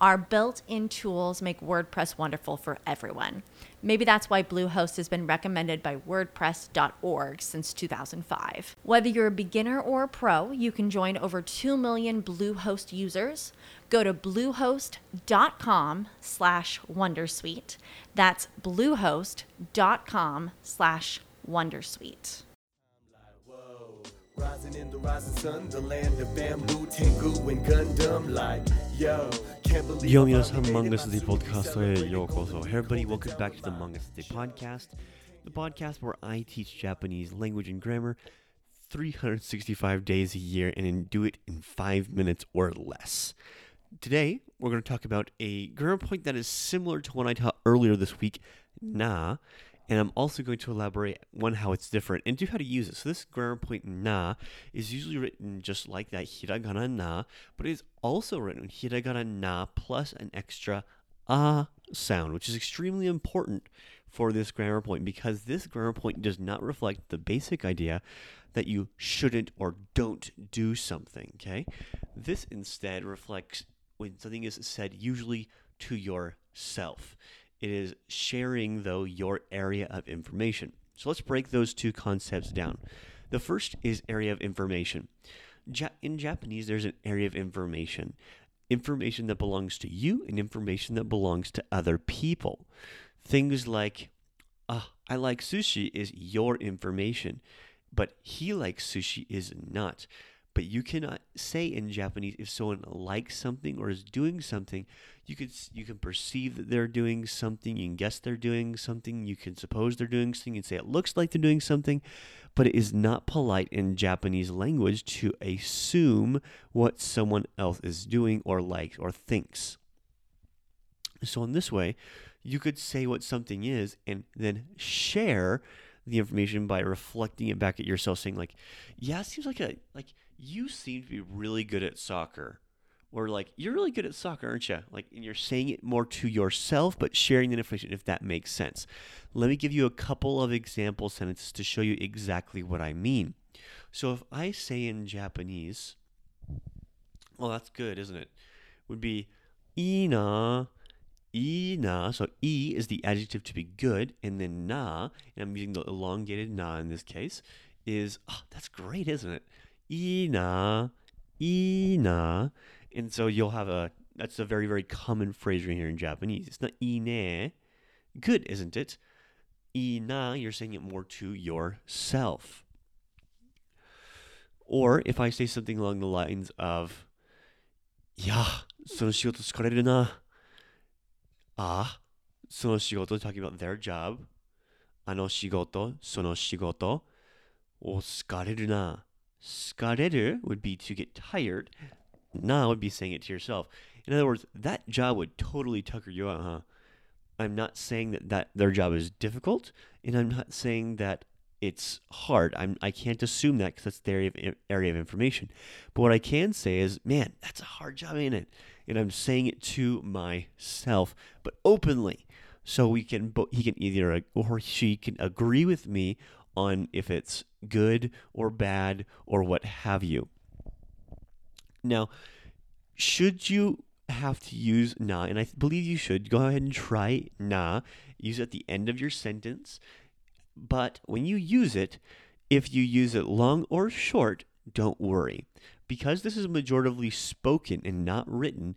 Our built in tools make WordPress wonderful for everyone. Maybe that's why Bluehost has been recommended by WordPress.org since 2005. Whether you're a beginner or a pro, you can join over 2 million Bluehost users. Go to bluehost.com slash Wondersuite. That's bluehost.com slash Wondersuite. Rising in the rising sun, the land of bamboo, Tengu, and Gundam. Like, yo, Yo, Minas, Among Us Day podcast. Hey, everybody, welcome back to the Among Us Day podcast, the podcast where I teach Japanese language and grammar 365 days a year and do it in five minutes or less. Today, we're going to talk about a grammar point that is similar to one I taught earlier this week, na, and I'm also going to elaborate on how it's different and do how to use it. So this grammar point na is usually written just like that hiragana na, but it is also written hiragana na plus an extra ah sound, which is extremely important for this grammar point because this grammar point does not reflect the basic idea that you shouldn't or don't do something, okay? This instead reflects when something is said usually to yourself. It is sharing, though, your area of information. So let's break those two concepts down. The first is area of information. Ja- in Japanese, there's an area of information information that belongs to you and information that belongs to other people. Things like, ah, I like sushi is your information, but he likes sushi is not. But you cannot say in Japanese if someone likes something or is doing something, you could you can perceive that they're doing something, you can guess they're doing something, you can suppose they're doing something, and say it looks like they're doing something, but it is not polite in Japanese language to assume what someone else is doing or likes or thinks. So in this way, you could say what something is and then share the information by reflecting it back at yourself, saying like, "Yeah, it seems like a like you seem to be really good at soccer." Or like you're really good at soccer, aren't you? Like, and you're saying it more to yourself, but sharing the information if that makes sense. Let me give you a couple of example sentences to show you exactly what I mean. So if I say in Japanese, well, that's good, isn't it? Would be ina, ina. So e is the adjective to be good, and then na, and I'm using the elongated na in this case, is oh, that's great, isn't it? Ina, ina. And so you'll have a that's a very very common phrase right here in Japanese. It's not ine. Good, isn't it? Ina, you're saying it more to yourself. Or if I say something along the lines of, "Yeah, その仕事疲れるな." Ah, その仕事 talking about their job. あの仕事、その仕事。お疲れるな。 Skaderu would be to get tired. Na would be saying it to yourself. In other words, that job would totally tucker you out, huh? I'm not saying that, that their job is difficult, and I'm not saying that it's hard. I'm, I can't assume that because that's the area of, area of information. But what I can say is, man, that's a hard job, ain't it? And I'm saying it to myself, but openly. So we can, he can either, or she can agree with me on if it's good or bad or what have you. Now, should you have to use na, and I believe you should, go ahead and try na, use it at the end of your sentence. But when you use it, if you use it long or short, don't worry. Because this is majoritively spoken and not written,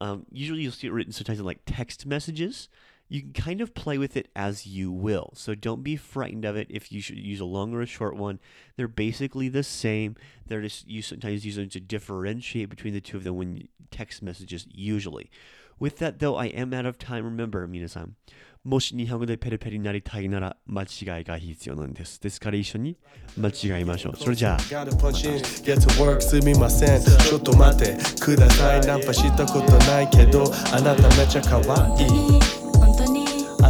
um, usually you'll see it written sometimes in like text messages You can kind of play with it as you will. So don't be frightened of it if you should use a long or a short one. They're basically the same. They're just you sometimes use them to differentiate between the two of them when you text messages usually. With that though, I am out of time. Remember, 皆さん。もし日本語でペリペリになりたいなら間違いが必要なんです。ですから一緒に間違いましょう。それじゃあ。 Gotta punch in, get to work すみませんちょっと待ってくださいナンパしたことないけどあなためちゃ可愛い本当